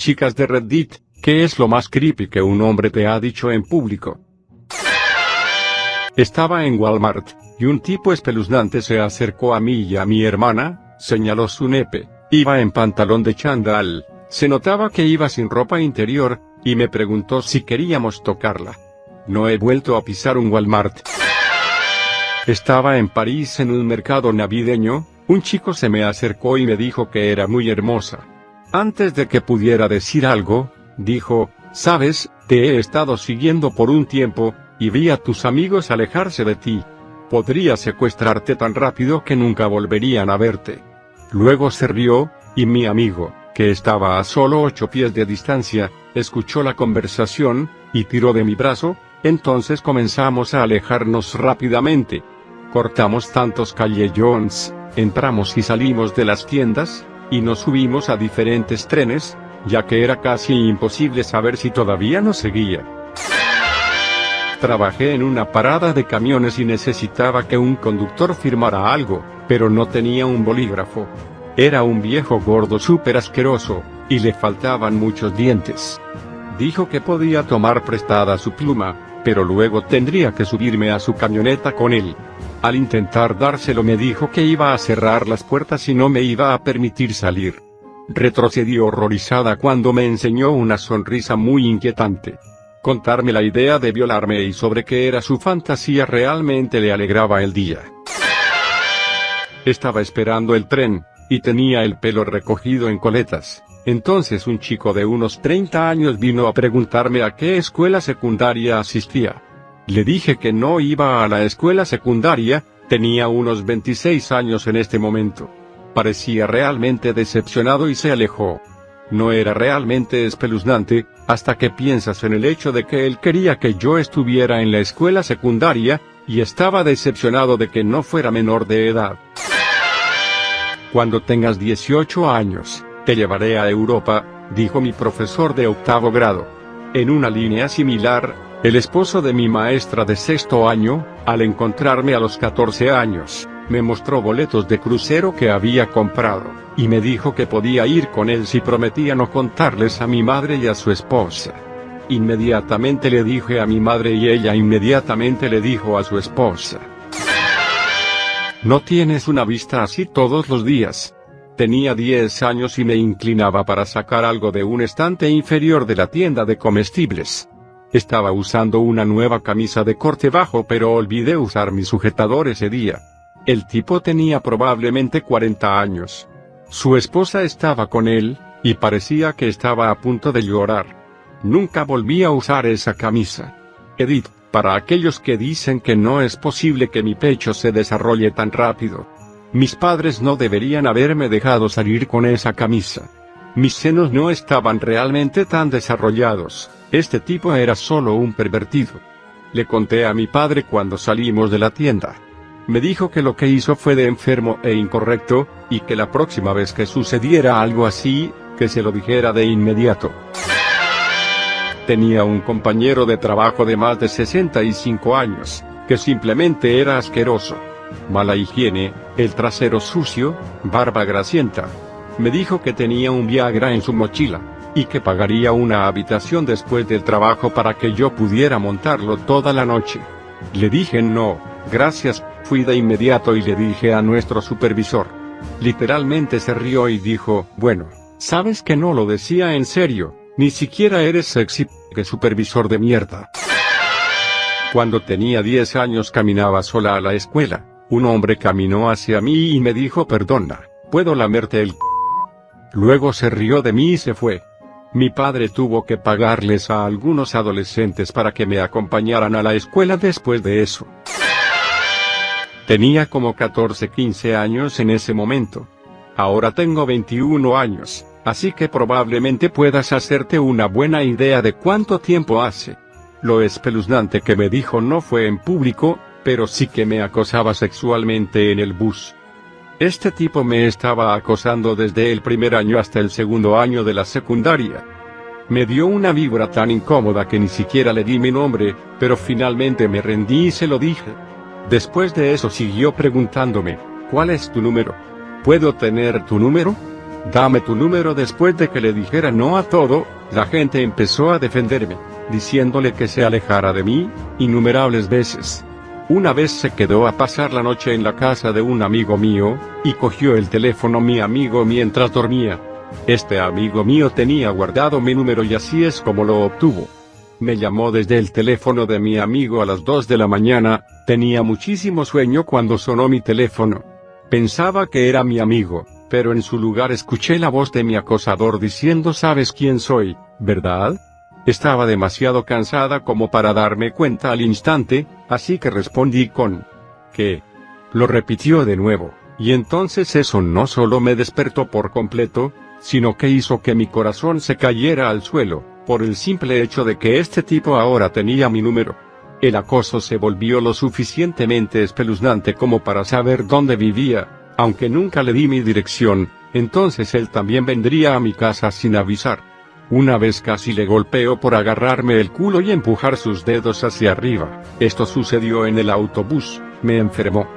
Chicas de Reddit, ¿qué es lo más creepy que un hombre te ha dicho en público? Estaba en Walmart, y un tipo espeluznante se acercó a mí y a mi hermana, señaló su nepe, iba en pantalón de chandal, se notaba que iba sin ropa interior, y me preguntó si queríamos tocarla. No he vuelto a pisar un Walmart. Estaba en París en un mercado navideño, un chico se me acercó y me dijo que era muy hermosa. Antes de que pudiera decir algo, dijo, sabes, te he estado siguiendo por un tiempo, y vi a tus amigos alejarse de ti. Podría secuestrarte tan rápido que nunca volverían a verte. Luego se rió, y mi amigo, que estaba a solo ocho pies de distancia, escuchó la conversación, y tiró de mi brazo, entonces comenzamos a alejarnos rápidamente. Cortamos tantos callejones, entramos y salimos de las tiendas, y nos subimos a diferentes trenes, ya que era casi imposible saber si todavía nos seguía. Trabajé en una parada de camiones y necesitaba que un conductor firmara algo, pero no tenía un bolígrafo. Era un viejo gordo súper asqueroso, y le faltaban muchos dientes. Dijo que podía tomar prestada su pluma, pero luego tendría que subirme a su camioneta con él. Al intentar dárselo me dijo que iba a cerrar las puertas y no me iba a permitir salir. Retrocedí horrorizada cuando me enseñó una sonrisa muy inquietante. Contarme la idea de violarme y sobre qué era su fantasía realmente le alegraba el día. Estaba esperando el tren, y tenía el pelo recogido en coletas. Entonces un chico de unos 30 años vino a preguntarme a qué escuela secundaria asistía. Le dije que no iba a la escuela secundaria, tenía unos 26 años en este momento. Parecía realmente decepcionado y se alejó. No era realmente espeluznante, hasta que piensas en el hecho de que él quería que yo estuviera en la escuela secundaria, y estaba decepcionado de que no fuera menor de edad. Cuando tengas 18 años, te llevaré a Europa, dijo mi profesor de octavo grado. En una línea similar, el esposo de mi maestra de sexto año, al encontrarme a los 14 años, me mostró boletos de crucero que había comprado, y me dijo que podía ir con él si prometía no contarles a mi madre y a su esposa. Inmediatamente le dije a mi madre y ella inmediatamente le dijo a su esposa. No tienes una vista así todos los días. Tenía 10 años y me inclinaba para sacar algo de un estante inferior de la tienda de comestibles. Estaba usando una nueva camisa de corte bajo pero olvidé usar mi sujetador ese día. El tipo tenía probablemente 40 años. Su esposa estaba con él, y parecía que estaba a punto de llorar. Nunca volví a usar esa camisa. Edith, para aquellos que dicen que no es posible que mi pecho se desarrolle tan rápido. Mis padres no deberían haberme dejado salir con esa camisa. Mis senos no estaban realmente tan desarrollados, este tipo era solo un pervertido. Le conté a mi padre cuando salimos de la tienda. Me dijo que lo que hizo fue de enfermo e incorrecto, y que la próxima vez que sucediera algo así, que se lo dijera de inmediato. Tenía un compañero de trabajo de más de 65 años, que simplemente era asqueroso. Mala higiene, el trasero sucio, barba grasienta. Me dijo que tenía un Viagra en su mochila, y que pagaría una habitación después del trabajo para que yo pudiera montarlo toda la noche. Le dije no, gracias, fui de inmediato y le dije a nuestro supervisor. Literalmente se rió y dijo, bueno, sabes que no lo decía en serio, ni siquiera eres sexy, que supervisor de mierda. Cuando tenía 10 años caminaba sola a la escuela. Un hombre caminó hacia mí y me dijo perdona, ¿puedo lamerte el Luego se rió de mí y se fue. Mi padre tuvo que pagarles a algunos adolescentes para que me acompañaran a la escuela después de eso. Tenía como 14-15 años en ese momento. Ahora tengo 21 años, así que probablemente puedas hacerte una buena idea de cuánto tiempo hace. Lo espeluznante que me dijo no fue en público, pero sí que me acosaba sexualmente en el bus. Este tipo me estaba acosando desde el primer año hasta el segundo año de la secundaria. Me dio una vibra tan incómoda que ni siquiera le di mi nombre, pero finalmente me rendí y se lo dije. Después de eso siguió preguntándome, ¿cuál es tu número? ¿Puedo tener tu número? Dame tu número después de que le dijera no a todo, la gente empezó a defenderme, diciéndole que se alejara de mí, innumerables veces. Una vez se quedó a pasar la noche en la casa de un amigo mío, y cogió el teléfono mi amigo mientras dormía. Este amigo mío tenía guardado mi número y así es como lo obtuvo. Me llamó desde el teléfono de mi amigo a las 2 de la mañana, tenía muchísimo sueño cuando sonó mi teléfono. Pensaba que era mi amigo, pero en su lugar escuché la voz de mi acosador diciendo sabes quién soy, ¿verdad? Estaba demasiado cansada como para darme cuenta al instante, así que respondí con ¿qué? Lo repitió de nuevo, y entonces eso no solo me despertó por completo, sino que hizo que mi corazón se cayera al suelo, por el simple hecho de que este tipo ahora tenía mi número. El acoso se volvió lo suficientemente espeluznante como para saber dónde vivía, aunque nunca le di mi dirección, entonces él también vendría a mi casa sin avisar. Una vez casi le golpeó por agarrarme el culo y empujar sus dedos hacia arriba. Esto sucedió en el autobús, me enfermó.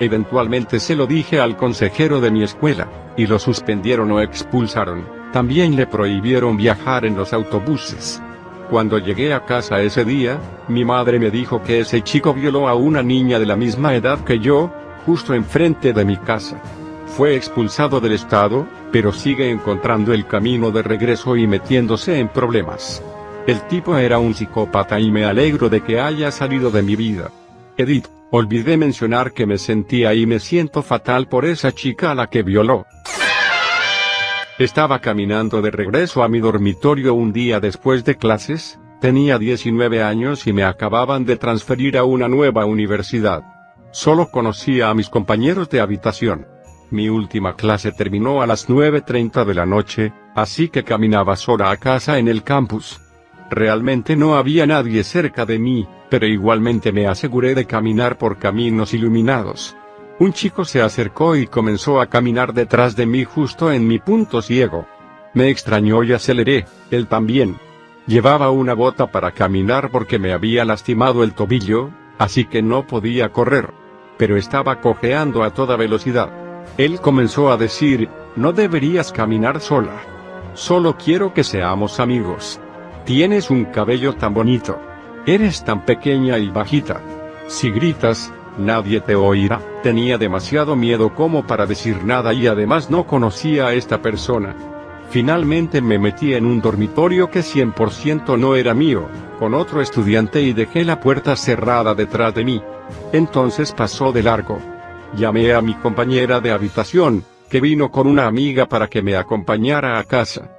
Eventualmente se lo dije al consejero de mi escuela, y lo suspendieron o expulsaron. También le prohibieron viajar en los autobuses. Cuando llegué a casa ese día, mi madre me dijo que ese chico violó a una niña de la misma edad que yo, justo enfrente de mi casa. Fue expulsado del estado, pero sigue encontrando el camino de regreso y metiéndose en problemas. El tipo era un psicópata y me alegro de que haya salido de mi vida. Edith, olvidé mencionar que me sentía y me siento fatal por esa chica a la que violó. Estaba caminando de regreso a mi dormitorio un día después de clases, tenía 19 años y me acababan de transferir a una nueva universidad. Solo conocía a mis compañeros de habitación. Mi última clase terminó a las 9.30 de la noche, así que caminaba sola a casa en el campus. Realmente no había nadie cerca de mí, pero igualmente me aseguré de caminar por caminos iluminados. Un chico se acercó y comenzó a caminar detrás de mí justo en mi punto ciego. Me extrañó y aceleré, él también. Llevaba una bota para caminar porque me había lastimado el tobillo, así que no podía correr. Pero estaba cojeando a toda velocidad. Él comenzó a decir, no deberías caminar sola. Solo quiero que seamos amigos. Tienes un cabello tan bonito. Eres tan pequeña y bajita. Si gritas, Nadie te oirá. Tenía demasiado miedo como para decir nada y además no conocía a esta persona. Finalmente me metí en un dormitorio que 100% no era mío, con otro estudiante y dejé la puerta cerrada detrás de mí. Entonces pasó de largo. Llamé a mi compañera de habitación, que vino con una amiga para que me acompañara a casa.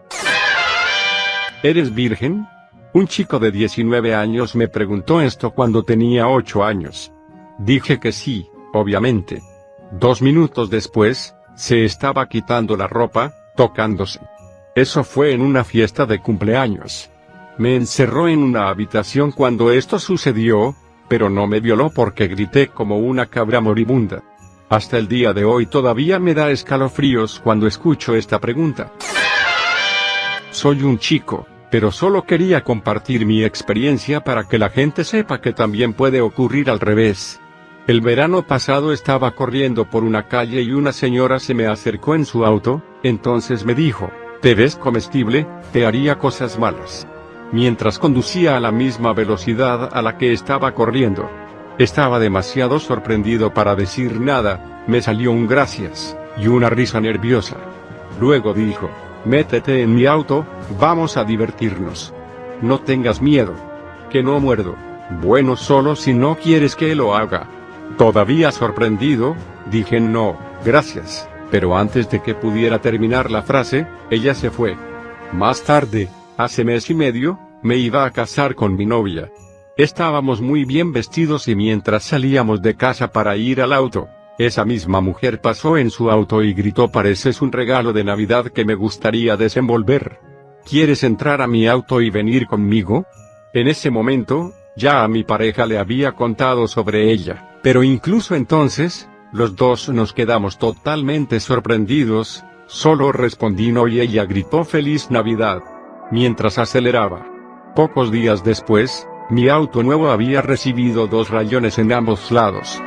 ¿Eres virgen? Un chico de 19 años me preguntó esto cuando tenía 8 años. Dije que sí, obviamente. Dos minutos después, se estaba quitando la ropa, tocándose. Eso fue en una fiesta de cumpleaños. Me encerró en una habitación cuando esto sucedió, pero no me violó porque grité como una cabra moribunda. Hasta el día de hoy todavía me da escalofríos cuando escucho esta pregunta. Soy un chico, pero solo quería compartir mi experiencia para que la gente sepa que también puede ocurrir al revés. El verano pasado estaba corriendo por una calle y una señora se me acercó en su auto, entonces me dijo, ¿te ves comestible? Te haría cosas malas. Mientras conducía a la misma velocidad a la que estaba corriendo. Estaba demasiado sorprendido para decir nada, me salió un gracias, y una risa nerviosa. Luego dijo, métete en mi auto, vamos a divertirnos. No tengas miedo. Que no muerdo. Bueno solo si no quieres que lo haga. Todavía sorprendido, dije no, gracias, pero antes de que pudiera terminar la frase, ella se fue. Más tarde, hace mes y medio, me iba a casar con mi novia. Estábamos muy bien vestidos y mientras salíamos de casa para ir al auto, esa misma mujer pasó en su auto y gritó pareces un regalo de Navidad que me gustaría desenvolver. ¿Quieres entrar a mi auto y venir conmigo? En ese momento, ya a mi pareja le había contado sobre ella. Pero incluso entonces, los dos nos quedamos totalmente sorprendidos, solo respondí no y ella gritó feliz Navidad. Mientras aceleraba. Pocos días después, mi auto nuevo había recibido dos rayones en ambos lados.